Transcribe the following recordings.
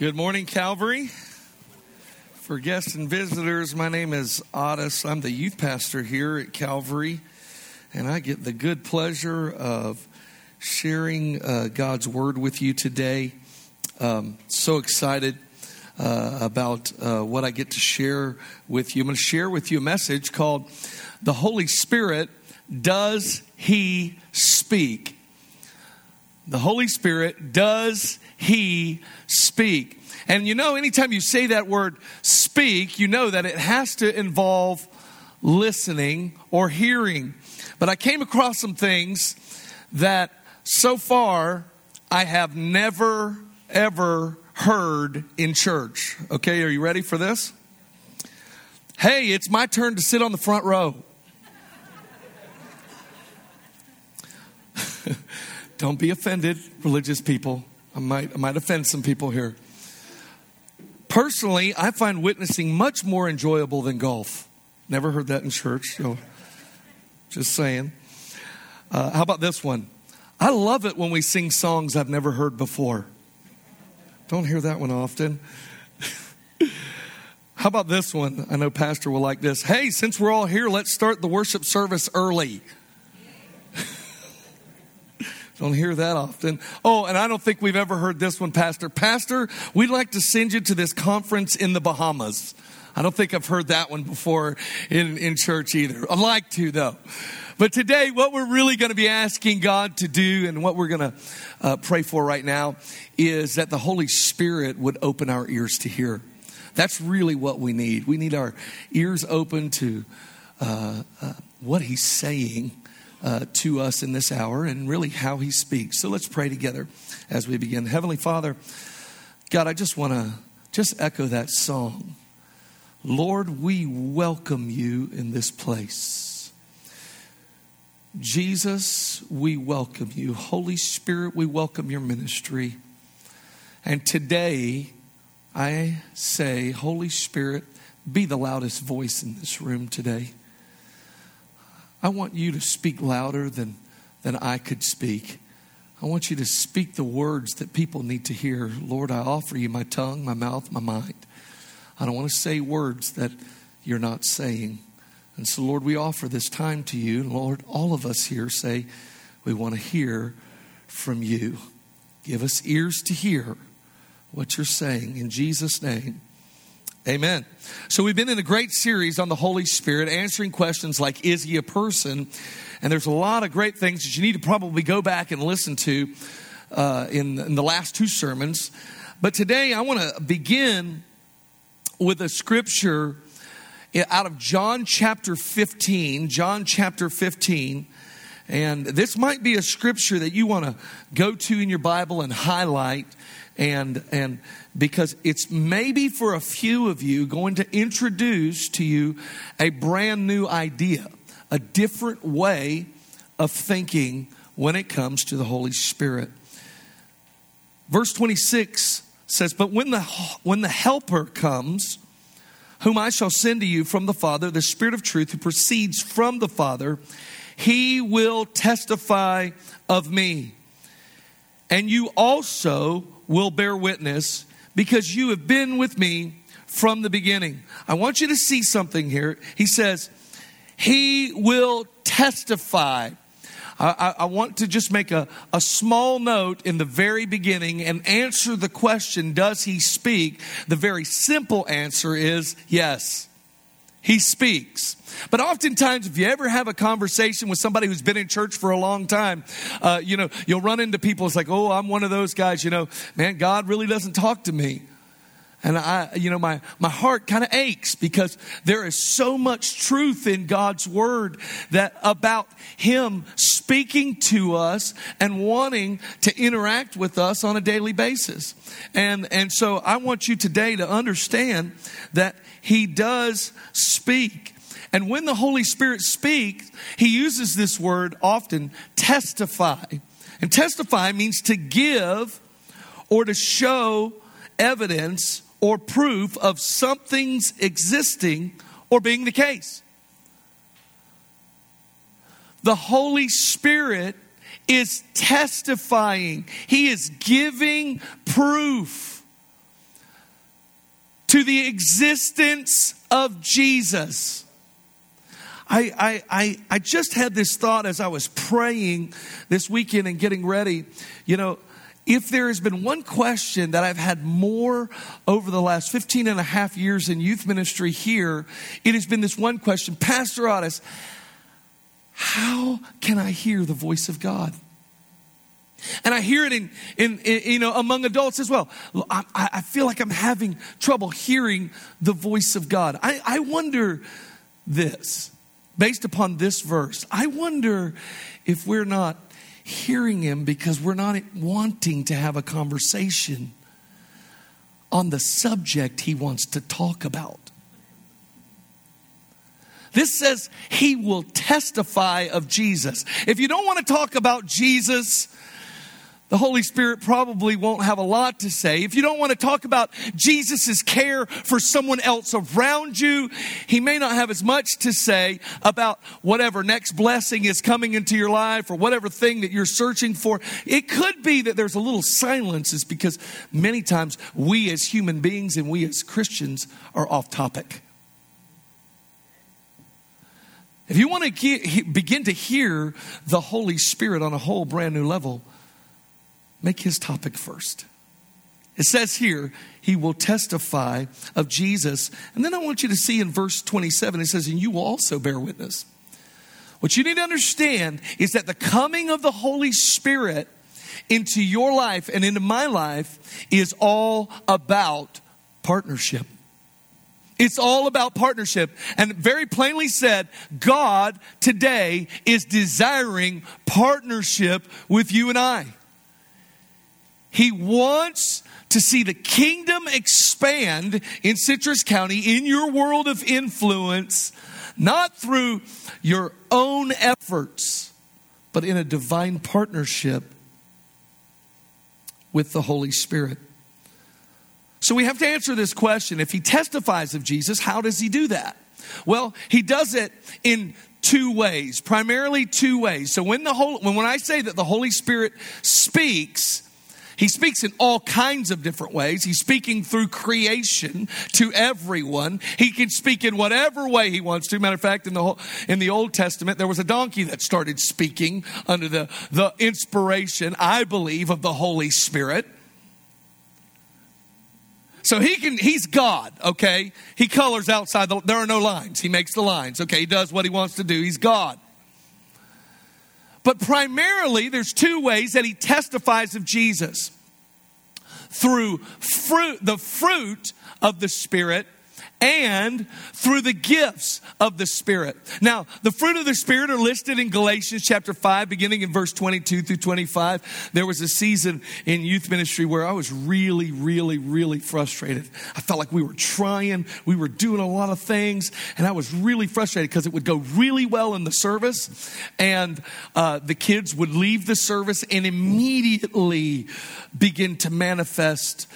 Good morning, Calvary. For guests and visitors, my name is Otis. I'm the youth pastor here at Calvary, and I get the good pleasure of sharing uh, God's word with you today. Um, so excited uh, about uh, what I get to share with you. I'm going to share with you a message called The Holy Spirit Does He Speak? The Holy Spirit, does He speak? And you know, anytime you say that word speak, you know that it has to involve listening or hearing. But I came across some things that so far I have never, ever heard in church. Okay, are you ready for this? Hey, it's my turn to sit on the front row. Don't be offended, religious people. I might, I might offend some people here. Personally, I find witnessing much more enjoyable than golf. Never heard that in church, so just saying. Uh, how about this one? I love it when we sing songs I've never heard before. Don't hear that one often. How about this one? I know Pastor will like this. Hey, since we're all here, let's start the worship service early. Don't hear that often. Oh, and I don't think we've ever heard this one, Pastor. Pastor, we'd like to send you to this conference in the Bahamas. I don't think I've heard that one before in, in church either. I'd like to, though. But today, what we're really going to be asking God to do and what we're going to uh, pray for right now is that the Holy Spirit would open our ears to hear. That's really what we need. We need our ears open to uh, uh, what He's saying uh, to us in this hour and really how he speaks. So let's pray together as we begin. Heavenly Father, God, I just want to just echo that song. Lord, we welcome you in this place. Jesus, we welcome you. Holy Spirit, we welcome your ministry. And today, I say, Holy Spirit, be the loudest voice in this room today. I want you to speak louder than, than I could speak. I want you to speak the words that people need to hear. Lord, I offer you my tongue, my mouth, my mind. I don't want to say words that you're not saying. And so, Lord, we offer this time to you. Lord, all of us here say we want to hear from you. Give us ears to hear what you're saying. In Jesus' name, Amen. So we've been in a great series on the Holy Spirit, answering questions like, is he a person? And there's a lot of great things that you need to probably go back and listen to uh, in, in the last two sermons. But today I want to begin with a scripture out of John chapter 15. John chapter 15. And this might be a scripture that you want to go to in your Bible and highlight and and because it's maybe for a few of you going to introduce to you a brand new idea, a different way of thinking when it comes to the Holy Spirit. Verse 26 says, But when the, when the Helper comes, whom I shall send to you from the Father, the Spirit of truth who proceeds from the Father, he will testify of me. And you also will bear witness because you have been with me from the beginning. I want you to see something here. He says, He will testify. I, I, want to just make a, a small note in the very beginning and answer the question Does he speak? The very simple answer is yes. He speaks. But oftentimes, if you ever have a conversation with somebody who's been in church for a long time, uh, you know, you'll run into people. It's like, oh, I'm one of those guys, you know, man, God really doesn't talk to me. And I, you know, my, my heart kind of aches because there is so much truth in God's word that about Him speaking to us and wanting to interact with us on a daily basis. And, and so I want you today to understand that He does speak. And when the Holy Spirit speaks, He uses this word often, testify. And testify means to give or to show evidence or proof of something's existing or being the case. The Holy Spirit is testifying, He is giving proof. to the existence of Jesus. I, I, I, I just had this thought as I was praying this weekend and getting ready. You know, if there has been one question that I've had more over the last 15 and a half years in youth ministry here, it has been this one question Pastor Otis, how can I hear the voice of God? And I hear it in, in, in, you know, among adults as well. I, I, feel like I'm having trouble hearing the voice of God. I, I wonder this, based upon this verse, I wonder if we're not hearing Him because we're not wanting to have a conversation on the subject He wants to talk about. This says He will testify of Jesus. If you don't want to talk about Jesus, the Holy Spirit probably won't have a lot to say. If you don't want to talk about Jesus' care for someone else around you, he may not have as much to say about whatever next blessing is coming into your life or whatever thing that you're searching for. It could be that there's a little silence, is because many times we as human beings and we as Christians are off topic. If you want to get, begin to hear the Holy Spirit on a whole brand new level, make his topic first. It says here, he will testify of Jesus. And then I want you to see in verse 27, it says, and you will also bear witness. What you need to understand is that the coming of the Holy Spirit into your life and into my life is all about partnership. It's all about partnership. And very plainly said, God today is desiring partnership with you and I. He wants to see the kingdom expand in Citrus County, in your world of influence, not through your own efforts, but in a divine partnership with the Holy Spirit. So we have to answer this question. If he testifies of Jesus, how does he do that? Well, he does it in two ways, primarily two ways. So when the whole, when, when I say that the Holy Spirit speaks, he speaks in all kinds of different ways. He's speaking through creation to everyone. He can speak in whatever way he wants to. Matter of fact, in the whole, in the Old Testament, there was a donkey that started speaking under the, the inspiration, I believe, of the Holy Spirit. So he can, he's God, okay? He colors outside, the, there are no lines. He makes the lines, okay? He does what he wants to do. He's God. But primarily, there's two ways that he testifies of Jesus. Through fruit, the fruit of the Spirit and through the gifts of the Spirit. Now, the fruit of the Spirit are listed in Galatians chapter 5, beginning in verse 22 through 25. There was a season in youth ministry where I was really, really, really frustrated. I felt like we were trying, we were doing a lot of things, and I was really frustrated because it would go really well in the service, and uh, the kids would leave the service and immediately begin to manifest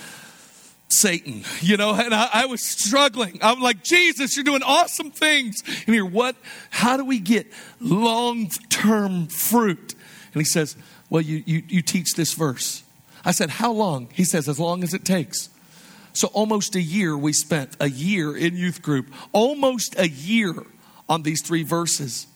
Satan, you know, and I, I, was struggling. I'm like, Jesus, you're doing awesome things. And here, what, how do we get long term fruit? And he says, Well, you, you, you teach this verse. I said, How long? He says, As long as it takes. So almost a year we spent, a year in youth group, almost a year on these three verses.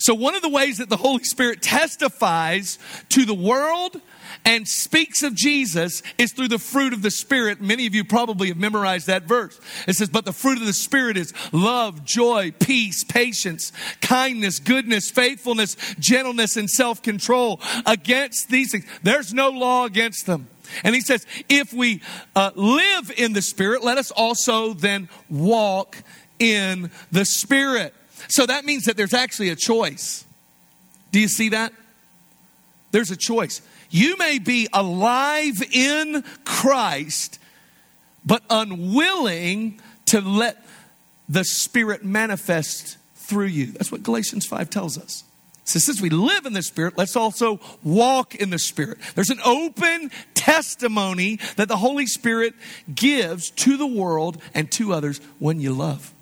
So, one of the ways that the Holy Spirit testifies to the world and speaks of Jesus is through the fruit of the Spirit. Many of you probably have memorized that verse. It says, But the fruit of the Spirit is love, joy, peace, patience, kindness, goodness, faithfulness, gentleness, and self control. Against these things, there's no law against them. And he says, If we uh, live in the Spirit, let us also then walk in the Spirit. So that means that there's actually a choice. Do you see that? There's a choice. You may be alive in Christ, but unwilling to let the Spirit manifest through you. That's what Galatians 5 tells us. So since we live in the Spirit, let's also walk in the Spirit. There's an open testimony that the Holy Spirit gives to the world and to others when you love.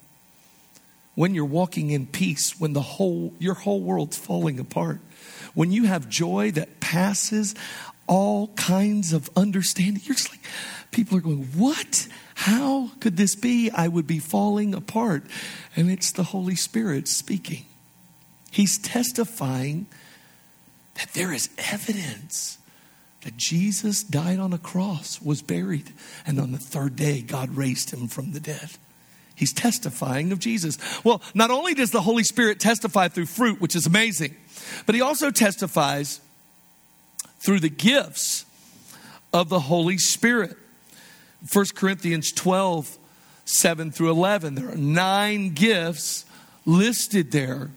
When you're walking in peace, when the whole your whole world's falling apart when you have joy that passes all kinds of understanding, you're just like, people are going, What? how could this be? I would be falling apart. And it's the Holy Spirit speaking. He's testifying that there is evidence that Jesus died on a cross, was buried, and on the third day, God raised him from the dead. He's testifying of Jesus. Well, not only does the Holy Spirit testify through fruit, which is amazing, but he also testifies through the gifts of the Holy Spirit. 1 Corinthians 12, 7 through 11. There are nine gifts listed there.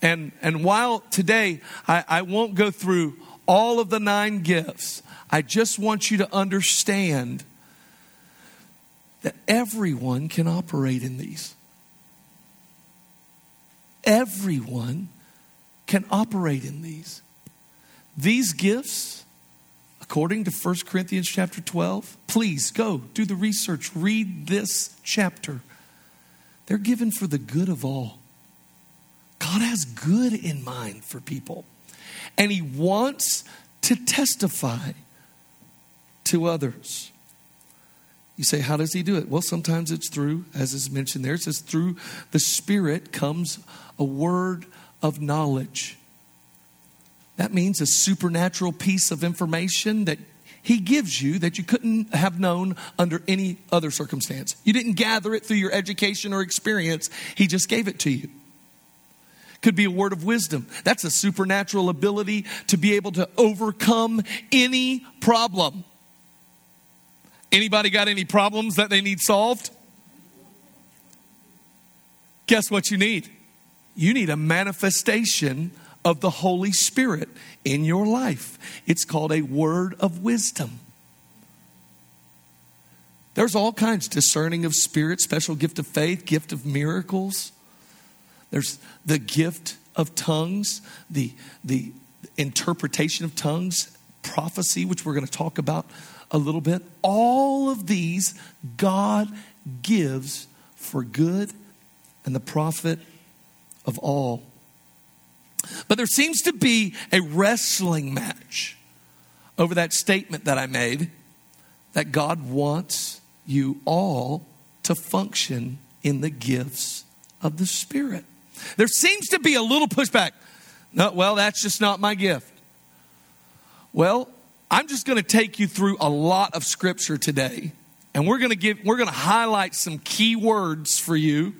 And, and while today I, I won't go through all of the nine gifts, I just want you to understand that everyone can operate in these. Everyone can operate in these. These gifts, according to 1 Corinthians chapter 12, please go do the research, read this chapter. They're given for the good of all. God has good in mind for people, and He wants to testify to others. You say, how does he do it? Well, sometimes it's through, as is mentioned there, it says, through the Spirit comes a word of knowledge. That means a supernatural piece of information that he gives you that you couldn't have known under any other circumstance. You didn't gather it through your education or experience, he just gave it to you. Could be a word of wisdom. That's a supernatural ability to be able to overcome any problem. Anybody got any problems that they need solved? Guess what you need? You need a manifestation of the Holy Spirit in your life. It's called a word of wisdom. There's all kinds discerning of spirit, special gift of faith, gift of miracles. There's the gift of tongues, the, the interpretation of tongues, prophecy, which we're going to talk about a little bit. All of these God gives for good and the profit of all. But there seems to be a wrestling match over that statement that I made that God wants you all to function in the gifts of the Spirit. There seems to be a little pushback. No, well, that's just not my gift. Well, I'm just going to take you through a lot of scripture today, and we're going to give we're going to highlight some key words for you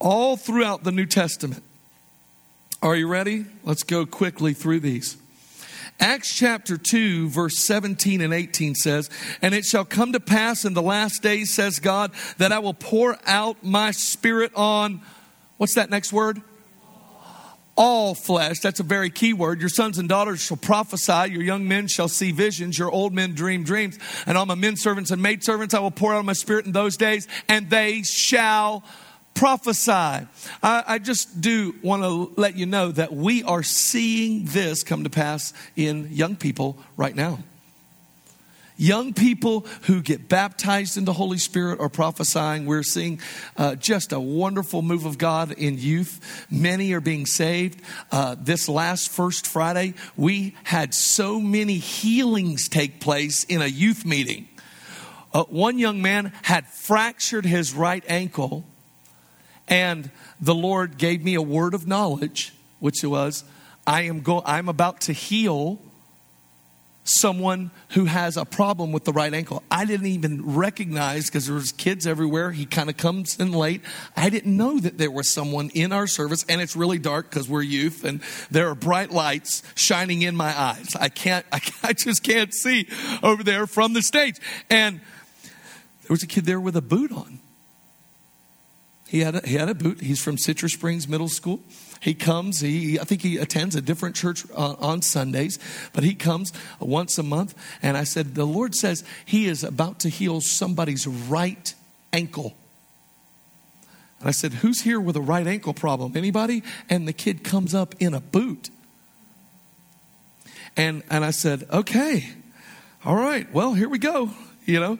all throughout the New Testament. Are you ready? Let's go quickly through these. Acts chapter 2, verse 17 and 18 says, And it shall come to pass in the last days, says God, that I will pour out my spirit on, what's that next word? All flesh. That's a very key word. Your sons and daughters shall prophesy. Your young men shall see visions. Your old men dream dreams. And on my men servants and maid servants, I will pour out my spirit in those days, and they shall prophesy. I, I just do want to let you know that we are seeing this come to pass in young people right now. Young people who get baptized in the Holy Spirit are prophesying, we're seeing uh, just a wonderful move of God in youth. Many are being saved. Uh, this last First Friday, we had so many healings take place in a youth meeting. Uh, one young man had fractured his right ankle, and the Lord gave me a word of knowledge, which was, I am go- I'm about to heal someone who has a problem with the right ankle. I didn't even recognize because there was kids everywhere. He kind of comes in late. I didn't know that there was someone in our service, and it's really dark because we're youth, and there are bright lights shining in my eyes. I can't, I, I just can't see over there from the stage. And there was a kid there with a boot on. He had a, he had a boot. He's from Citrus Springs Middle School. He comes, he, I think he attends a different church uh, on Sundays, but he comes once a month. And I said, The Lord says he is about to heal somebody's right ankle. And I said, Who's here with a right ankle problem? Anybody? And the kid comes up in a boot. And, and I said, Okay, all right, well, here we go, you know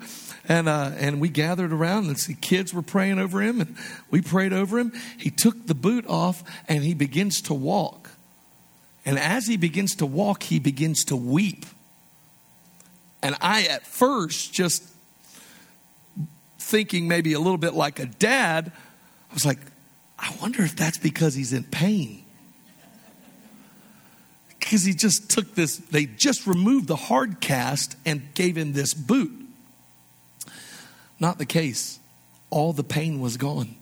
and uh, and we gathered around and the kids were praying over him and we prayed over him he took the boot off and he begins to walk and as he begins to walk he begins to weep and i at first just thinking maybe a little bit like a dad, I was like, I wonder if that's because he's in pain. Because he just took this, they just removed the hard cast and gave him this boot. Not the case. All the pain was gone.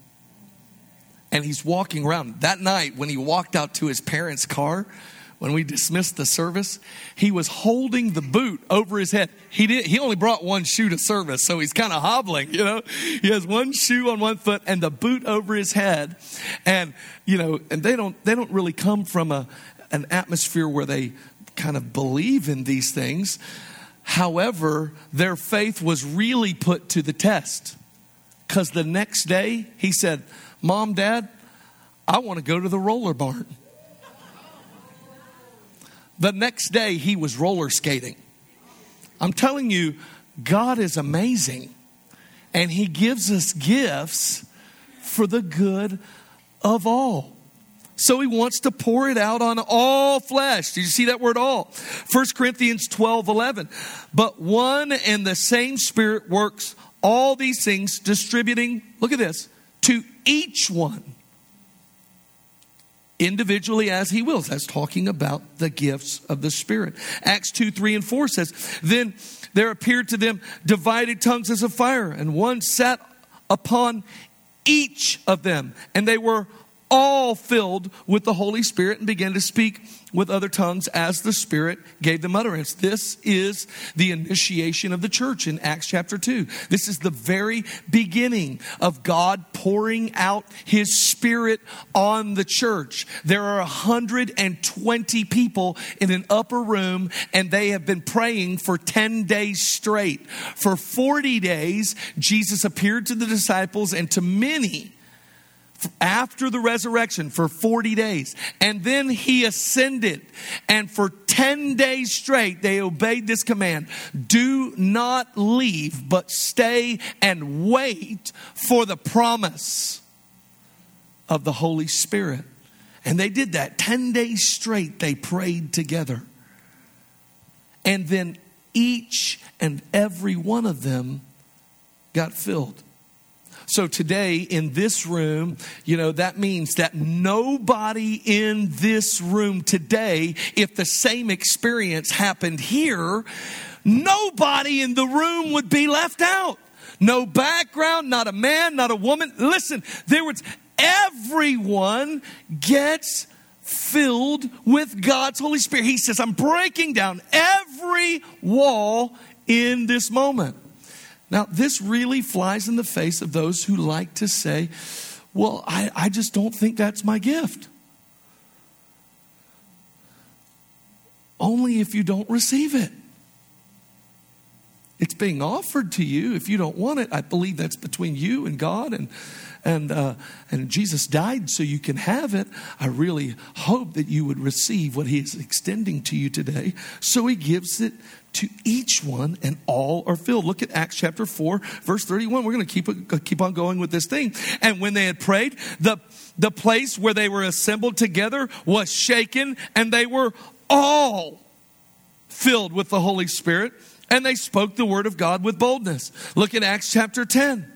And he's walking around. That night, when he walked out to his parents' car, when we dismissed the service, he was holding the boot over his head. He did he only brought one shoe to service, so he's kind of hobbling, you know. He has one shoe on one foot and the boot over his head. And you know, and they don't they don't really come from a an atmosphere where they kind of believe in these things. However, their faith was really put to the test. Because the next day, he said, Mom, Dad, I want to go to the roller barn. The next day, he was roller skating. I'm telling you, God is amazing. And he gives us gifts for the good of all. So he wants to pour it out on all flesh. Did you see that word all? 1 Corinthians 12 11. But one and the same Spirit works all these things, distributing, look at this, to each one individually as he wills. That's talking about the gifts of the Spirit. Acts 2 3 and 4 says, Then there appeared to them divided tongues as of fire, and one sat upon each of them, and they were all filled with the Holy Spirit and began to speak with other tongues as the Spirit gave them utterance. This is the initiation of the church in Acts chapter 2. This is the very beginning of God pouring out His Spirit on the church. There are 120 people in an upper room, and they have been praying for 10 days straight. For 40 days, Jesus appeared to the disciples and to many after the resurrection for 40 days. And then he ascended. And for 10 days straight, they obeyed this command do not leave, but stay and wait for the promise of the Holy Spirit. And they did that 10 days straight, they prayed together. And then each and every one of them got filled. So today in this room, you know, that means that nobody in this room today, if the same experience happened here, nobody in the room would be left out. No background, not a man, not a woman. Listen, there was everyone gets filled with God's Holy Spirit. He says, I'm breaking down every wall in this moment. Now, this really flies in the face of those who like to say, well, I, I just don't think that's my gift. Only if you don't receive it. It's being offered to you. If you don't want it, I believe that's between you and God, and and uh, and Jesus died so you can have it. I really hope that you would receive what He is extending to you today. So He gives it to each one, and all are filled. Look at Acts chapter 4, verse 31. We're going to keep, keep on going with this thing. And when they had prayed, the, the place where they were assembled together was shaken, and they were all filled with the Holy Spirit, and they spoke the word of God with boldness. Look at Acts chapter 10.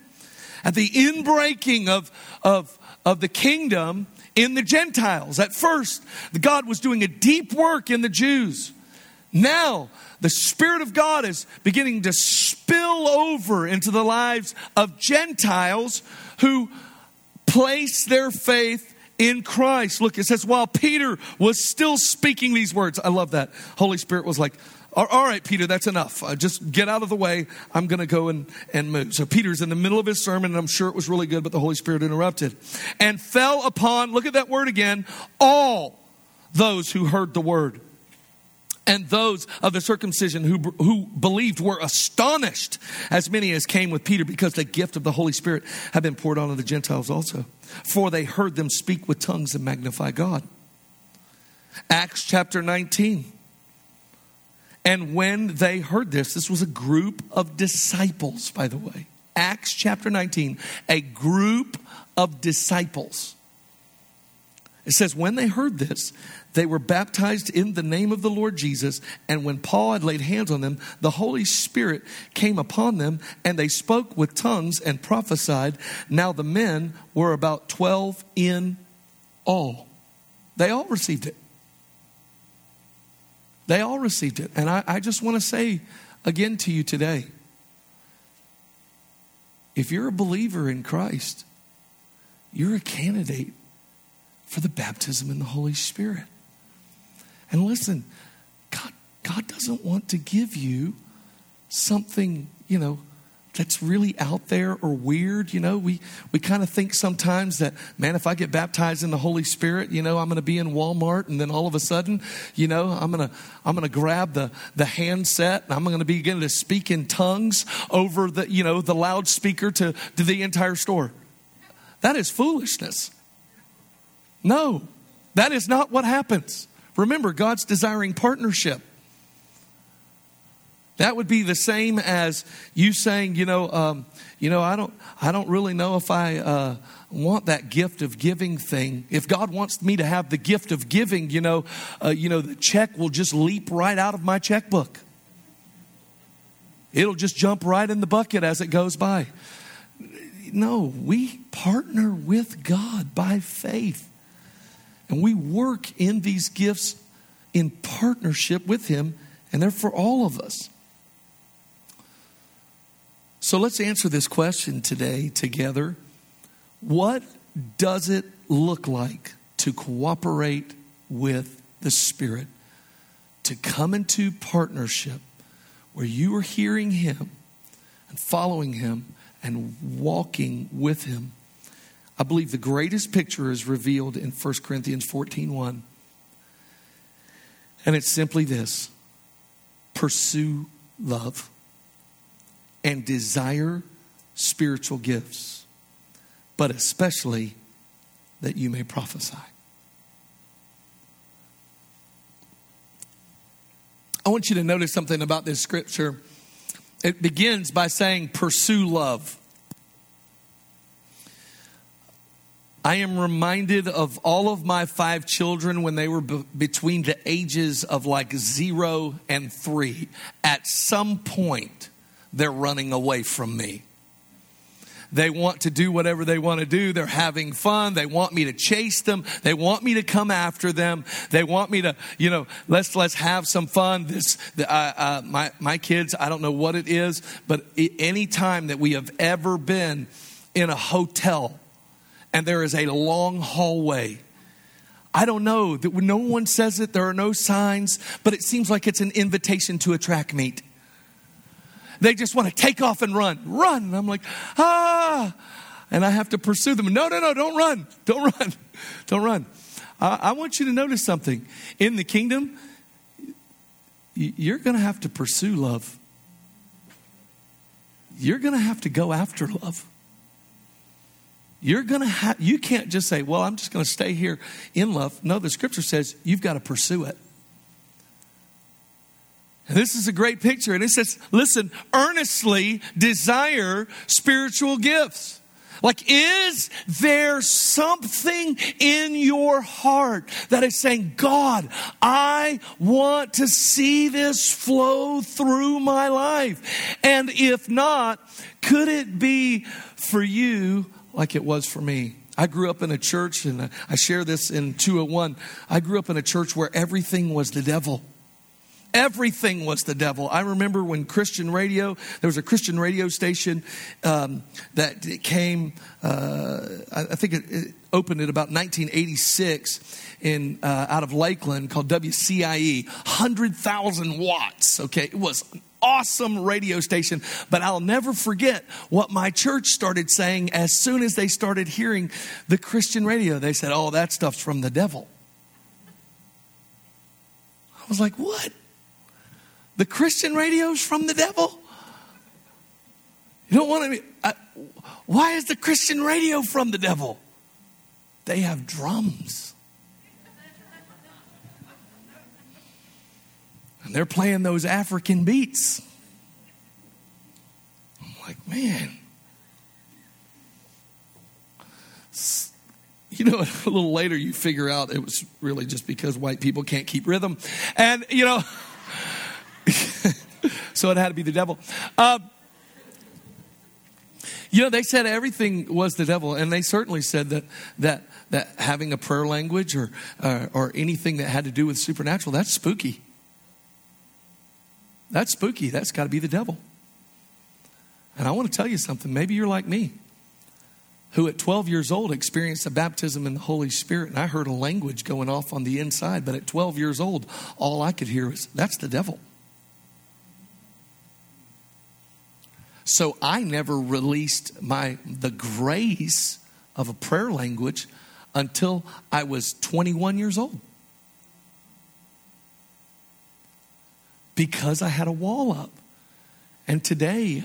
At the inbreaking of, of, of the kingdom in the Gentiles. At first, God was doing a deep work in the Jews. Now, the Spirit of God is beginning to spill over into the lives of Gentiles who place their faith in Christ. Look, it says, while Peter was still speaking these words, I love that. Holy Spirit was like, all right, Peter, that's enough. Uh, just get out of the way. I'm going to go and, and move. So Peter's in the middle of his sermon, and I'm sure it was really good, but the Holy Spirit interrupted. And fell upon, look at that word again, all those who heard the word. And those of the circumcision who, who believed were astonished, as many as came with Peter, because the gift of the Holy Spirit had been poured on the Gentiles also. For they heard them speak with tongues and magnify God. Acts chapter 19. And when they heard this, this was a group of disciples, by the way. Acts chapter 19, a group of disciples. It says, When they heard this, they were baptized in the name of the Lord Jesus. And when Paul had laid hands on them, the Holy Spirit came upon them, and they spoke with tongues and prophesied. Now the men were about 12 in all. They all received it. They all received it. And I, I just want to say again to you today if you're a believer in Christ, you're a candidate for the baptism in the Holy Spirit. And listen, God, God doesn't want to give you something, you know, that's really out there or weird. You know, we, we kind of think sometimes that, man, if I get baptized in the Holy Spirit, you know, I'm going to be in Walmart and then all of a sudden, you know, I'm going to, I'm going to grab the, the handset and I'm going to begin to speak in tongues over the, you know, the loudspeaker to, to the entire store. That is foolishness. No, that is not what happens. Remember, God's desiring partnership. That would be the same as you saying, you know, um, you know, I don't, I don't really know if I uh, want that gift of giving thing. If God wants me to have the gift of giving, you know, uh, you know, the check will just leap right out of my checkbook. It'll just jump right in the bucket as it goes by. No, we partner with God by faith. And we work in these gifts in partnership with Him, and they're for all of us. So let's answer this question today together. What does it look like to cooperate with the Spirit? To come into partnership where you are hearing Him and following Him and walking with Him. I believe the greatest picture is revealed in 1 Corinthians 14 1. And it's simply this pursue love and desire spiritual gifts, but especially that you may prophesy. I want you to notice something about this scripture. It begins by saying, Pursue love. I am reminded of all of my five children when they were between the ages of like zero and three. At some point, they're running away from me. They want to do whatever they want to do. They're having fun. They want me to chase them. They want me to come after them. They want me to, you know, let's let's have some fun. This, uh, uh, my my kids. I don't know what it is, but any time that we have ever been in a hotel and there is a long hallway. I don't know that when no one says it. There are no signs, but it seems like it's an invitation to a track meet. They just want to take off and run, run. And I'm like, ah. And I have to pursue them. No, no, no, don't run. Don't run. Don't run. I, I want you to notice something. In the kingdom, you're going to have to pursue love. You're going to have to go after love. You're going to have, you can't just say, well, I'm just going to stay here in love. No, the scripture says you've got to pursue it. This is a great picture. And it says, listen, earnestly desire spiritual gifts. Like, is there something in your heart that is saying, God, I want to see this flow through my life? And if not, could it be for you like it was for me? I grew up in a church, and I share this in 201. I grew up in a church where everything was the devil. Everything was the devil. I remember when Christian radio, there was a Christian radio station um, that came, uh, I think it, it, opened in about 1986 in, uh, out of Lakeland called WCIE, 100,000 watts. Okay, it was awesome radio station, but I'll never forget what my church started saying as soon as they started hearing the Christian radio. They said, Oh, that stuff's from the devil. I was like, What? The Christian radio's from the devil? You don't want to. Uh, why is the Christian radio from the devil? They have drums. And they're playing those African beats. I'm like, man. You know, a little later you figure out it was really just because white people can't keep rhythm. And, you know, so it had to be the devil. Uh, you know, they said everything was the devil, and they certainly said that that that having a prayer language or uh, or anything that had to do with supernatural that's spooky. That's spooky. That's got to be the devil. And I want to tell you something. Maybe you're like me, who at 12 years old experienced a baptism in the Holy Spirit, and I heard a language going off on the inside. But at 12 years old, all I could hear was, "That's the devil." So I never released my the grace of a prayer language until I was 21 years old. Because I had a wall up. And today,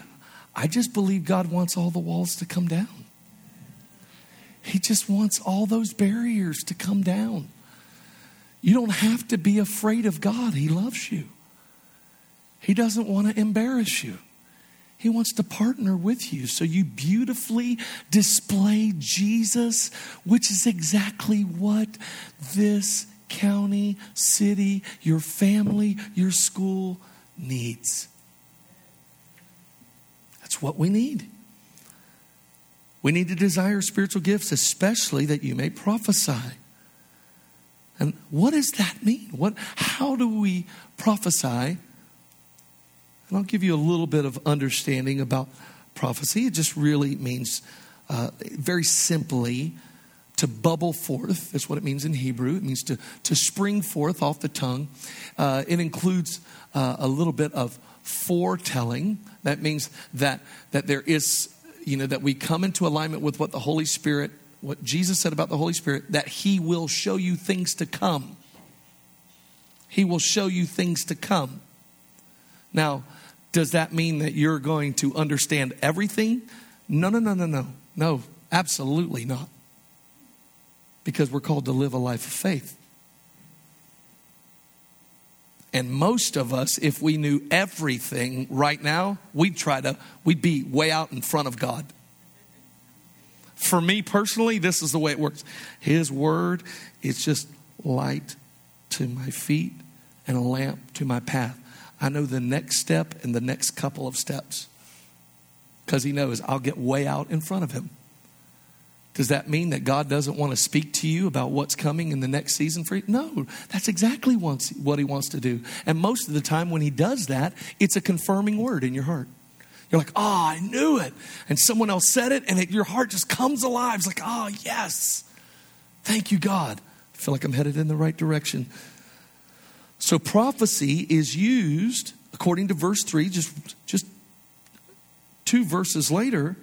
I just believe God wants all the walls to come down. He just wants all those barriers to come down. You don't have to be afraid of God. He loves you. He doesn't want to embarrass you. He wants to partner with you so you beautifully display Jesus, which is exactly what this county, city, your family, your school needs. That's what we need. We need to desire spiritual gifts, especially that you may prophesy. And what does that mean? What, how do we prophesy? And I'll give you a little bit of understanding about prophecy. It just really means, uh, very simply, to bubble forth. That's what it means in Hebrew. It means to, to spring forth off the tongue. Uh, it includes uh, a little bit of foretelling. That means that, that there is, you know, that we come into alignment with what the Holy Spirit, what Jesus said about the Holy Spirit, that He will show you things to come. He will show you things to come. Now, does that mean that you're going to understand everything? No, no, no, no, no. No, absolutely not. Because we're called to live a life of faith. And most of us, if we knew everything right now, we'd try to, we'd be way out in front of God. For me personally, this is the way it works His word is just light to my feet and a lamp to my path. I know the next step and the next couple of steps because He knows I'll get way out in front of Him. Does that mean that God doesn't want to speak to you about what's coming in the next season for you? No, that's exactly what He wants to do. And most of the time, when He does that, it's a confirming word in your heart. You're like, oh, I knew it. And someone else said it, and it, your heart just comes alive. It's like, oh, yes. Thank you, God. I feel like I'm headed in the right direction. So prophecy is used, according to verse 3, just, just two verses later.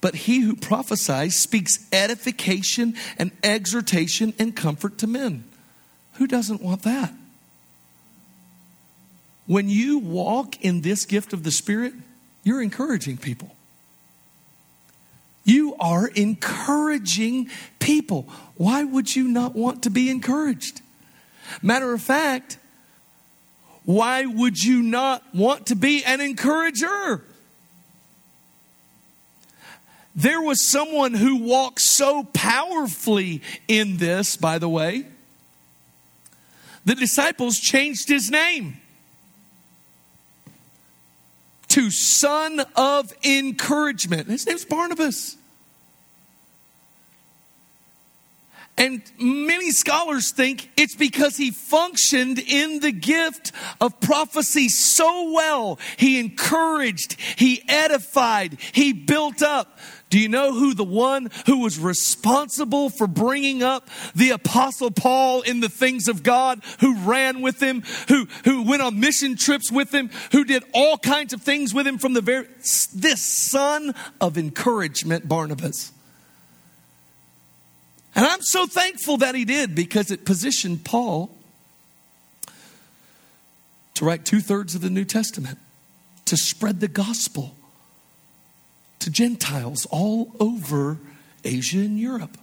But he who prophesies speaks edification and exhortation and comfort to men. Who doesn't want that? When you walk in this gift of the Spirit, you're encouraging people. You are encouraging people. Why would you not want to be encouraged? Matter of fact, why would you not want to be an encourager? There was someone who walked so powerfully in this, by the way. The disciples changed his name to Son of Encouragement. His name's Barnabas. And many scholars think it's because he functioned in the gift of prophecy so well. He encouraged, he edified, he built up. Do you know who the one who was responsible for bringing up the apostle Paul in the things of God, who ran with him, who, who went on mission trips with him, who did all kinds of things with him from the very, this son of encouragement, Barnabas. And I'm so thankful that he did because it positioned Paul to write two thirds of the New Testament, to spread the gospel to Gentiles all over Asia and Europe.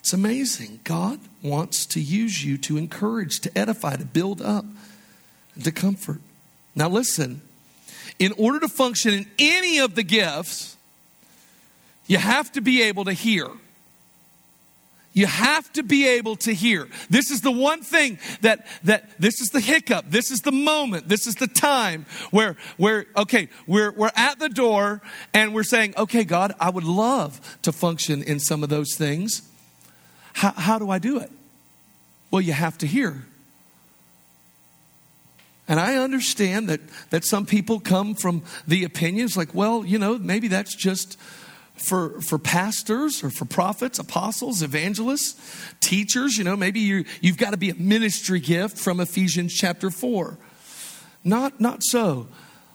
It's amazing. God wants to use you to encourage, to edify, to build up, to comfort. Now, listen, in order to function in any of the gifts, you have to be able to hear. You have to be able to hear. This is the one thing that that this is the hiccup. This is the moment. This is the time where where okay, we're we're at the door and we're saying, "Okay, God, I would love to function in some of those things. How, how do I do it?" Well, you have to hear. And I understand that, that some people come from the opinions like, well, you know, maybe that's just for, for pastors or for prophets, apostles, evangelists, teachers. You know, maybe you, you've got to be a ministry gift from Ephesians chapter 4. Not, not so.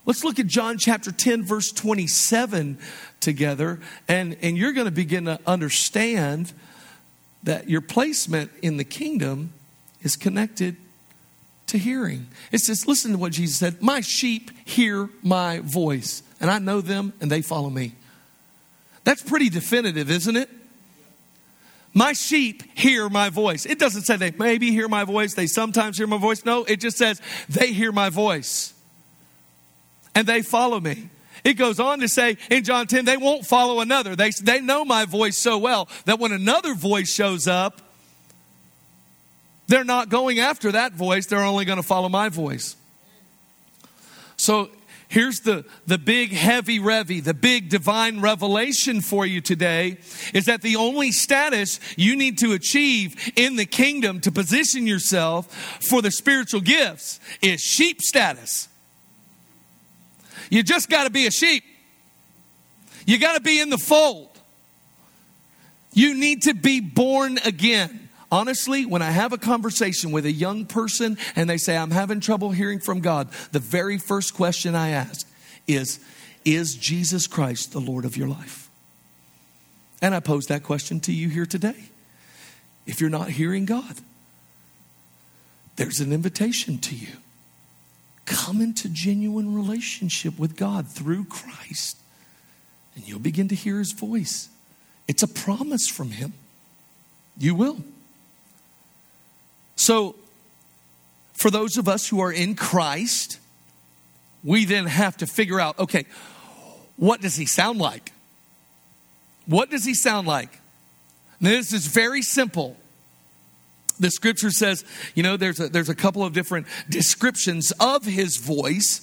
Let's look at John chapter 10, verse 27 together, and, and you're going to begin to understand that your placement in the kingdom is connected to hearing. It says, listen to what Jesus said My sheep hear my voice, and I know them, and they follow me. That's pretty definitive, isn't it? My sheep hear my voice. It doesn't say they maybe hear my voice, they sometimes hear my voice. No, it just says they hear my voice and they follow me. It goes on to say in John 10, they won't follow another. They, they know my voice so well that when another voice shows up, they're not going after that voice, they're only going to follow my voice. So Here's the, the big heavy revy, the big divine revelation for you today is that the only status you need to achieve in the kingdom to position yourself for the spiritual gifts is sheep status. You just got to be a sheep. You got to be in the fold. You need to be born again. Honestly, when I have a conversation with a young person and they say, I'm having trouble hearing from God, the very first question I ask is, Is Jesus Christ the Lord of your life? And I pose that question to you here today. If you're not hearing God, there's an invitation to you. Come into genuine relationship with God through Christ, and you'll begin to hear his voice. It's a promise from him. You will. So, for those of us who are in Christ, we then have to figure out okay, what does he sound like? What does he sound like? Now, this is very simple. The scripture says, you know, there's a, there's a couple of different descriptions of his voice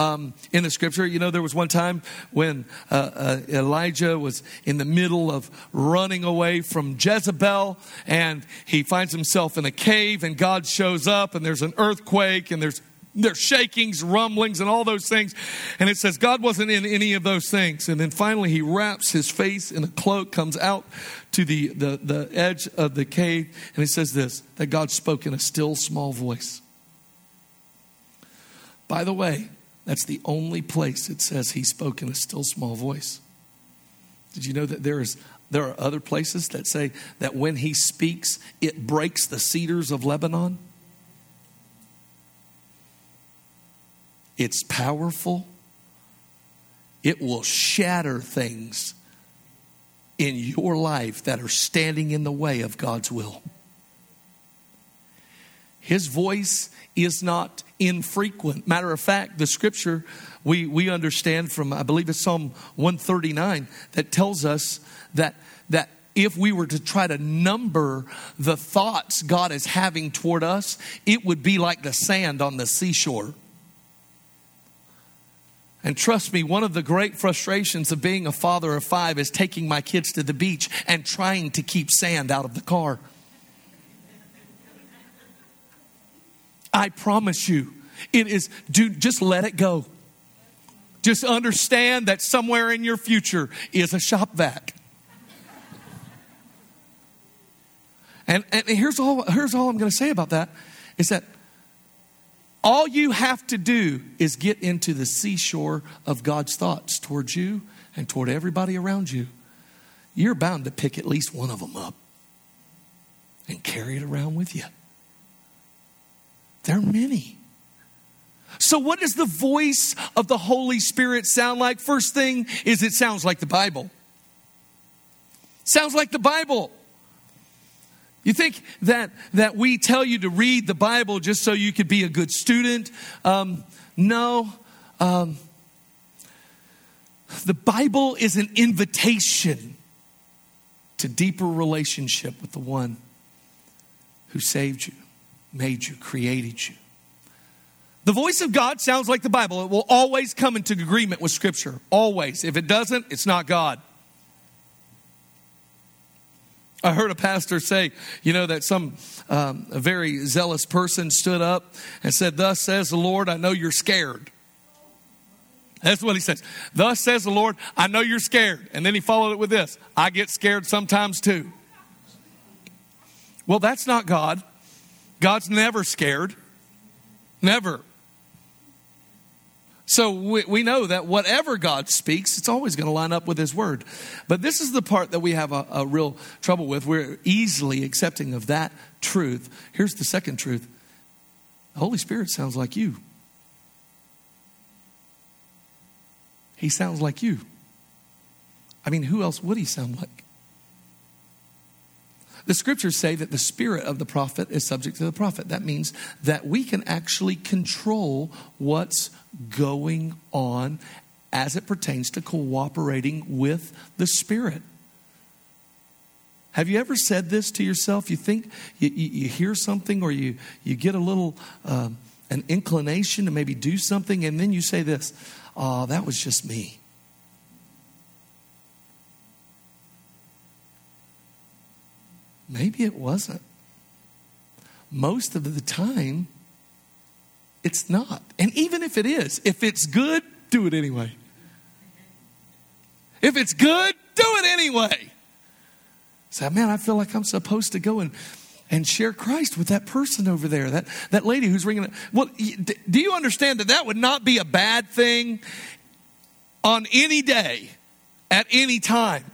um, in the scripture. You know, there was one time when uh, uh, Elijah was in the middle of running away from Jezebel, and he finds himself in a cave, and God shows up, and there's an earthquake, and there's there's shakings, rumblings, and all those things. And it says God wasn't in any of those things. And then finally, he wraps his face in a cloak, comes out to the, the, the edge of the cave, and he says this that God spoke in a still small voice. By the way, that's the only place it says he spoke in a still small voice. Did you know that there is there are other places that say that when he speaks, it breaks the cedars of Lebanon? It's powerful. It will shatter things in your life that are standing in the way of God's will. His voice is not infrequent. Matter of fact, the scripture we, we understand from, I believe it's Psalm 139, that tells us that, that if we were to try to number the thoughts God is having toward us, it would be like the sand on the seashore. And trust me, one of the great frustrations of being a father of five is taking my kids to the beach and trying to keep sand out of the car. I promise you, it is, dude, just let it go. Just understand that somewhere in your future is a shop vac. And, and here's all here's all I'm going to say about that is that all you have to do is get into the seashore of God's thoughts towards you and toward everybody around you. You're bound to pick at least one of them up and carry it around with you. There are many. So, what does the voice of the Holy Spirit sound like? First thing is it sounds like the Bible. Sounds like the Bible. You think that, that we tell you to read the Bible just so you could be a good student? Um, no. Um, the Bible is an invitation to deeper relationship with the one who saved you, made you, created you. The voice of God sounds like the Bible. It will always come into agreement with Scripture. Always. If it doesn't, it's not God. I heard a pastor say, you know, that some um, a very zealous person stood up and said, Thus says the Lord, I know you're scared. That's what he says. Thus says the Lord, I know you're scared. And then he followed it with this I get scared sometimes too. Well, that's not God. God's never scared. Never. So we, we know that whatever God speaks, it's always going to line up with His Word. But this is the part that we have a, a real trouble with. We're easily accepting of that truth. Here's the second truth the Holy Spirit sounds like you. He sounds like you. I mean, who else would he sound like? The scriptures say that the spirit of the prophet is subject to the prophet. That means that we can actually control what's going on as it pertains to cooperating with the spirit. Have you ever said this to yourself? You think you, you, you hear something or you, you get a little um, an inclination to maybe do something, and then you say this, oh, that was just me. Maybe it wasn't. Most of the time, it's not. And even if it is, if it's good, do it anyway. If it's good, do it anyway. Say, man, I feel like I'm supposed to go and, and share Christ with that person over there, that, that lady who's ringing. Well, do you understand that that would not be a bad thing on any day, at any time?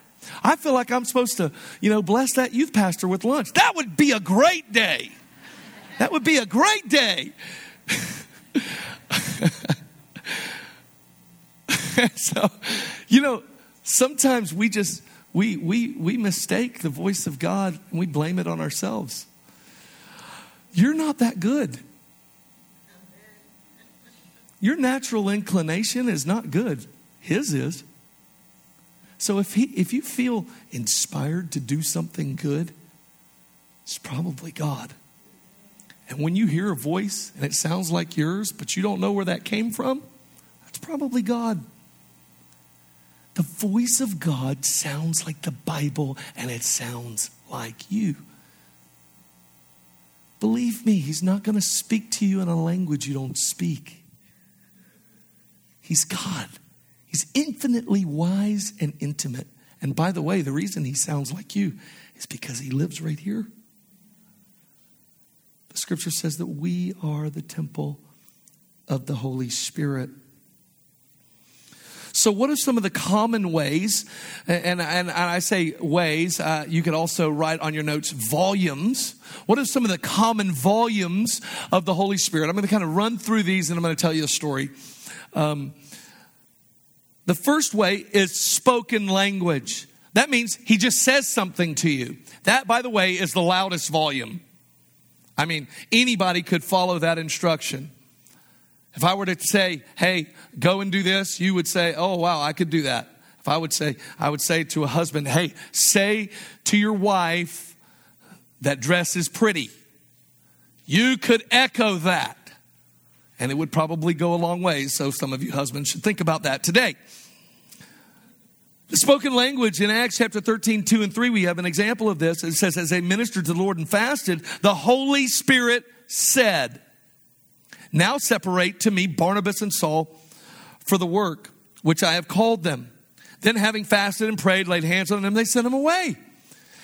I feel like I'm supposed to, you know, bless that youth pastor with lunch. That would be a great day. That would be a great day. so, you know, sometimes we just we we we mistake the voice of God and we blame it on ourselves. You're not that good. Your natural inclination is not good. His is. So if he if you feel inspired to do something good, it's probably God. And when you hear a voice and it sounds like yours, but you don't know where that came from, that's probably God. The voice of God sounds like the Bible and it sounds like you. Believe me, He's not going to speak to you in a language you don't speak. He's God. He's infinitely wise and intimate. And by the way, the reason he sounds like you is because he lives right here. The scripture says that we are the temple of the Holy Spirit. So, what are some of the common ways? And, and, and I say ways, uh, you could also write on your notes volumes. What are some of the common volumes of the Holy Spirit? I'm going to kind of run through these and I'm going to tell you a story. Um, the first way is spoken language. That means he just says something to you. That, by the way, is the loudest volume. I mean, anybody could follow that instruction. If I were to say, hey, go and do this, you would say, oh, wow, I could do that. If I would say, I would say to a husband, hey, say to your wife, that dress is pretty. You could echo that. And it would probably go a long way. So some of you husbands should think about that today. The spoken language in Acts chapter 13, 2 and 3, we have an example of this. It says, As they ministered to the Lord and fasted, the Holy Spirit said, Now separate to me Barnabas and Saul for the work which I have called them. Then, having fasted and prayed, laid hands on them, they sent them away.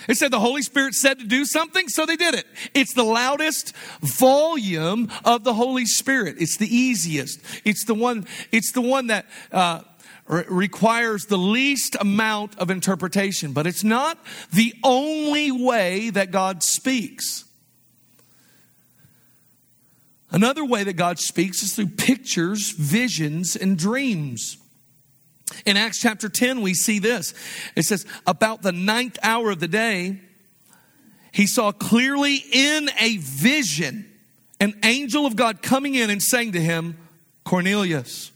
It said the Holy Spirit said to do something, so they did it. It's the loudest volume of the Holy Spirit. It's the easiest. It's the one. It's the one that uh, re- requires the least amount of interpretation. But it's not the only way that God speaks. Another way that God speaks is through pictures, visions, and dreams. In Acts chapter 10, we see this. It says, About the ninth hour of the day, he saw clearly in a vision an angel of God coming in and saying to him, Cornelius.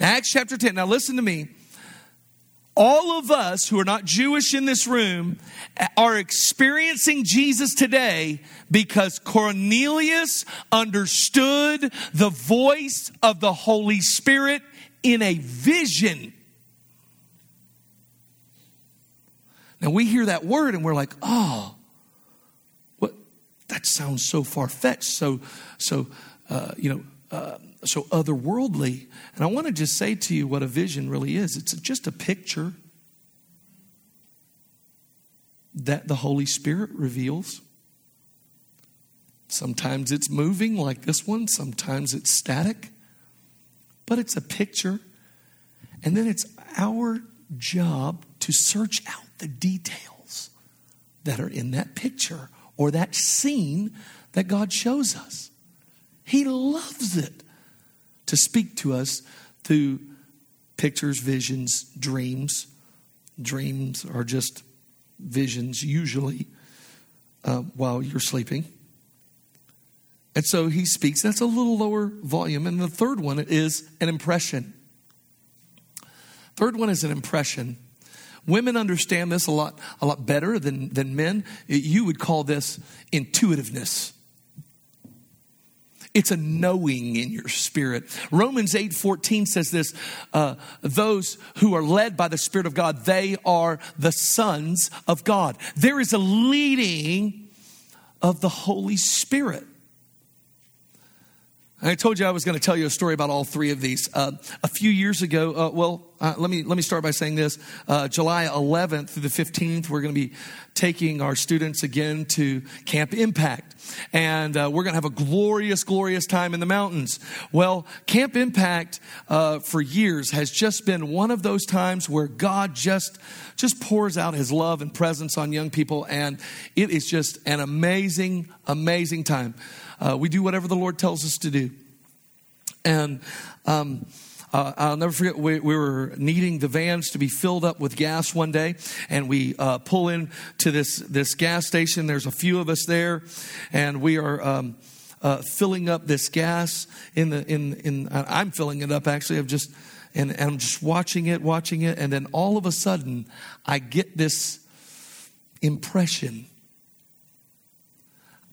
Acts chapter 10. Now listen to me. all of us who are not Jewish in this room are experiencing Jesus today because Cornelius understood the voice of the Holy Spirit in a vision. Now we hear that word and we're like, oh, what? That sounds so far fetched, so so uh, you know, uh, so otherworldly. And I want to just say to you what a vision really is. It's just a picture that the Holy Spirit reveals. Sometimes it's moving like this one, sometimes it's static, but it's a picture. And then it's our job to search out the details that are in that picture or that scene that God shows us. He loves it to speak to us through pictures, visions, dreams. Dreams are just visions, usually, uh, while you're sleeping. And so he speaks. That's a little lower volume. And the third one is an impression. Third one is an impression. Women understand this a lot, a lot better than, than men. You would call this intuitiveness. It's a knowing in your spirit. Romans 8 14 says this uh, those who are led by the Spirit of God, they are the sons of God. There is a leading of the Holy Spirit. I told you I was going to tell you a story about all three of these. Uh, a few years ago, uh, well, uh, let me let me start by saying this: uh, July 11th through the 15th, we're going to be taking our students again to Camp Impact, and uh, we're going to have a glorious, glorious time in the mountains. Well, Camp Impact uh, for years has just been one of those times where God just just pours out His love and presence on young people, and it is just an amazing, amazing time. Uh, we do whatever the Lord tells us to do. And um, uh, I'll never forget, we, we, were needing the vans to be filled up with gas one day, and we uh, pull in to this, this gas station. There's a few of us there, and we are. Um, uh, filling up this gas in the in in I'm filling it up actually. I'm just and, and I'm just watching it, watching it, and then all of a sudden I get this impression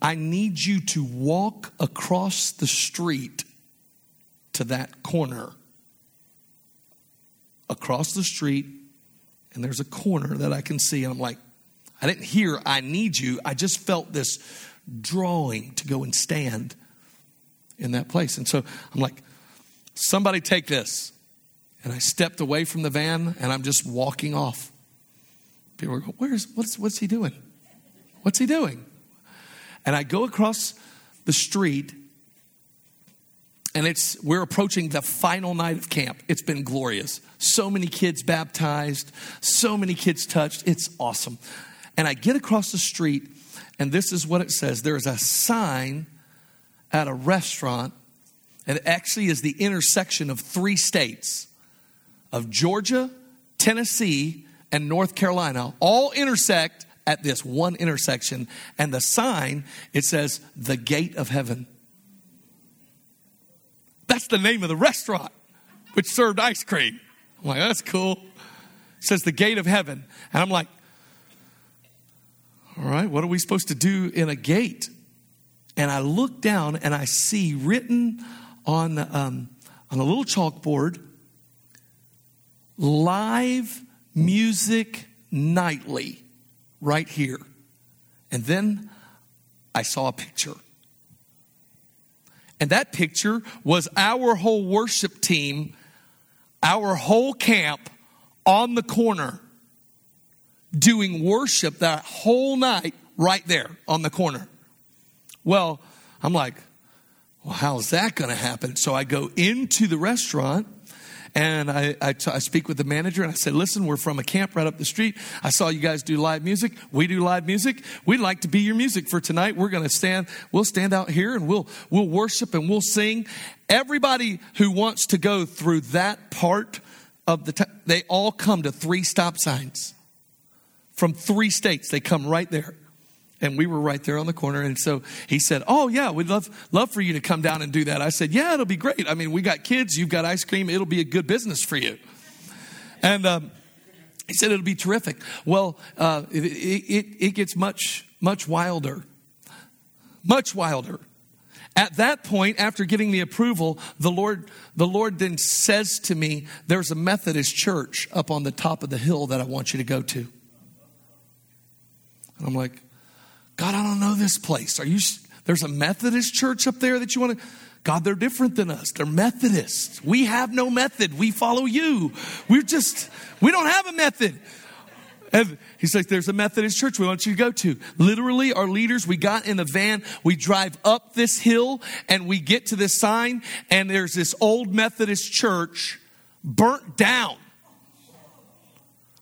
I need you to walk across the street to that corner. Across the street, and there's a corner that I can see. And I'm like, I didn't hear, I need you. I just felt this drawing to go and stand in that place. And so I'm like, somebody take this. And I stepped away from the van and I'm just walking off. People are going, Where's what's what's he doing? What's he doing? And I go across the street, and it's we're approaching the final night of camp. It's been glorious. So many kids baptized, so many kids touched. It's awesome. And I get across the street, and this is what it says. There is a sign at a restaurant, and it actually is the intersection of three states of Georgia, Tennessee, and North Carolina all intersect at this one intersection, and the sign, it says, the gate of heaven. That's the name of the restaurant, which served ice cream. I'm like, that's cool. It says the gate of heaven. And I'm like, all right, what are we supposed to do in a gate? And I look down and I see written on, um, on a little chalkboard live music nightly right here. And then I saw a picture. And that picture was our whole worship team, our whole camp on the corner doing worship that whole night right there on the corner. Well, I'm like, well, how's that going to happen? So I go into the restaurant and I, I, t- I speak with the manager and I said, listen, we're from a camp right up the street. I saw you guys do live music. We do live music. We'd like to be your music for tonight. We're going to stand, we'll stand out here and we'll, we'll worship and we'll sing. Everybody who wants to go through that part of the, t- they all come to three stop signs from three states. They come right there and we were right there on the corner. And so he said, "Oh yeah, we'd love love for you to come down and do that." I said, "Yeah, it'll be great. I mean, we got kids, you've got ice cream. It'll be a good business for you." And um, He said it'll be terrific. Well, uh, it, it, it gets much, much wilder. Much wilder. At that point, after getting the approval, the Lord, the Lord then says to me, There's a Methodist church up on the top of the hill that I want you to go to. And I'm like, God, I don't know this place. Are you, there's a Methodist church up there that you want to? God, they're different than us. They're Methodists. We have no method. We follow you. We're just, we don't have a method. And he's like, there's a Methodist church we want you to go to. Literally, our leaders, we got in the van, we drive up this hill, and we get to this sign, and there's this old Methodist church burnt down.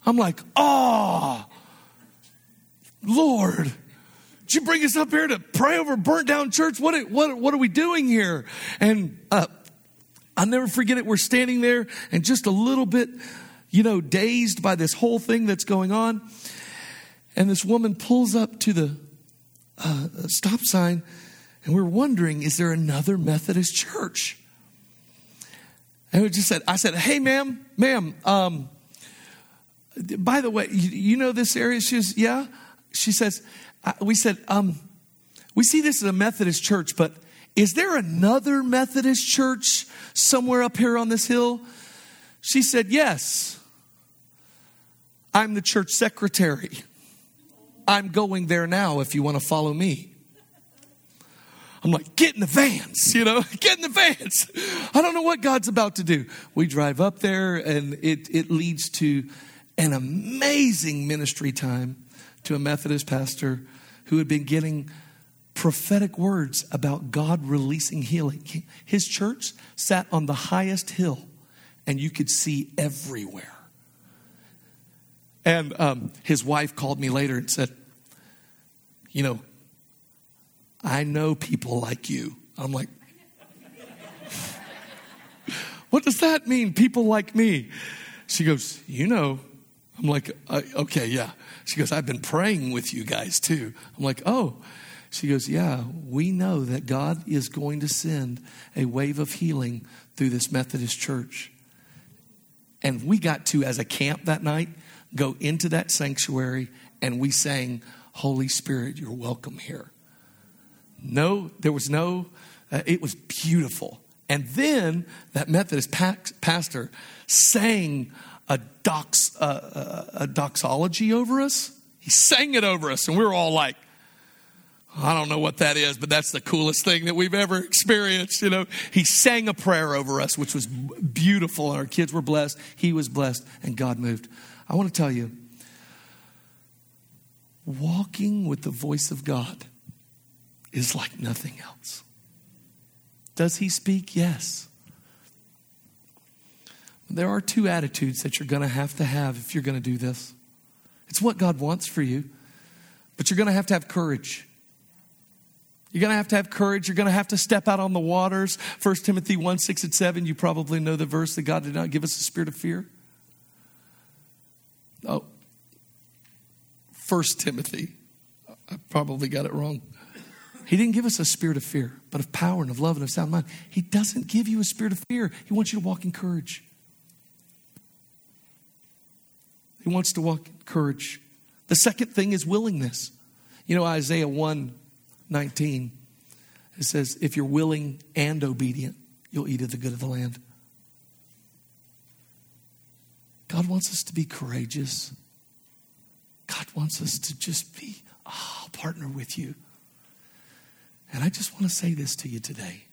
I'm like, oh, Lord. Did you bring us up here to pray over burnt down church? What, what, what are we doing here? And uh, I'll never forget it. We're standing there and just a little bit, you know, dazed by this whole thing that's going on. And this woman pulls up to the uh, stop sign, and we're wondering, is there another Methodist church? And we just said, I said, hey, ma'am, ma'am, um, by the way, you, you know this area? She says, yeah. She says, we said, um, we see this as a Methodist church, but is there another Methodist church somewhere up here on this hill? She said, Yes. I'm the church secretary. I'm going there now if you want to follow me. I'm like, get in the vans, you know, get in the vans. I don't know what God's about to do. We drive up there and it, it leads to an amazing ministry time to a Methodist pastor who had been getting prophetic words about God releasing healing. His church sat on the highest hill, and you could see everywhere. And um, his wife called me later and said, You know, I know people like you. I'm like, What does that mean, people like me? She goes, You know. I'm like, Okay, yeah. She goes, I've been praying with you guys too. I'm like, oh. She goes, Yeah, we know that God is going to send a wave of healing through this Methodist church. And we got to, as a camp that night, go into that sanctuary and we sang, Holy Spirit, you're welcome here. No, there was no, uh, it was beautiful. And then that Methodist pastor sang a, dox, a doxology over us. He sang it over us, and we were all like, I don't know what that is, but that's the coolest thing that we've ever experienced. You know, he sang a prayer over us, which was beautiful. And our kids were blessed. He was blessed, and God moved. I want to tell you, walking with the voice of God is like nothing else. Does he speak? Yes. There are two attitudes that you're going to have to have if you're going to do this. It's what God wants for you, but you're going to have to have courage. You're going to have to have courage. You're going to have to step out on the waters. 1 Timothy 1 6 and 7, you probably know the verse that God did not give us a spirit of fear. Oh, 1 Timothy. I probably got it wrong. He didn't give us a spirit of fear, but of power and of love and of sound mind. He doesn't give you a spirit of fear. He wants you to walk in courage. He wants to walk in courage. The second thing is willingness. You know, Isaiah 1 19, it says, If you're willing and obedient, you'll eat of the good of the land. God wants us to be courageous. God wants us to just be, ah, I'll partner with you. And I just want to say this to you today.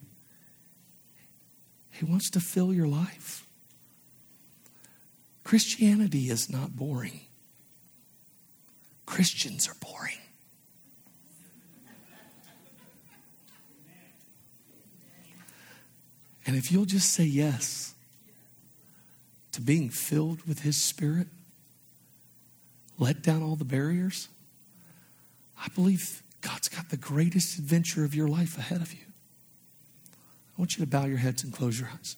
He wants to fill your life. Christianity is not boring. Christians are boring. And if you'll just say yes to being filled with His Spirit, let down all the barriers, I believe God's got the greatest adventure of your life ahead of you. I want you to bow your heads and close your eyes.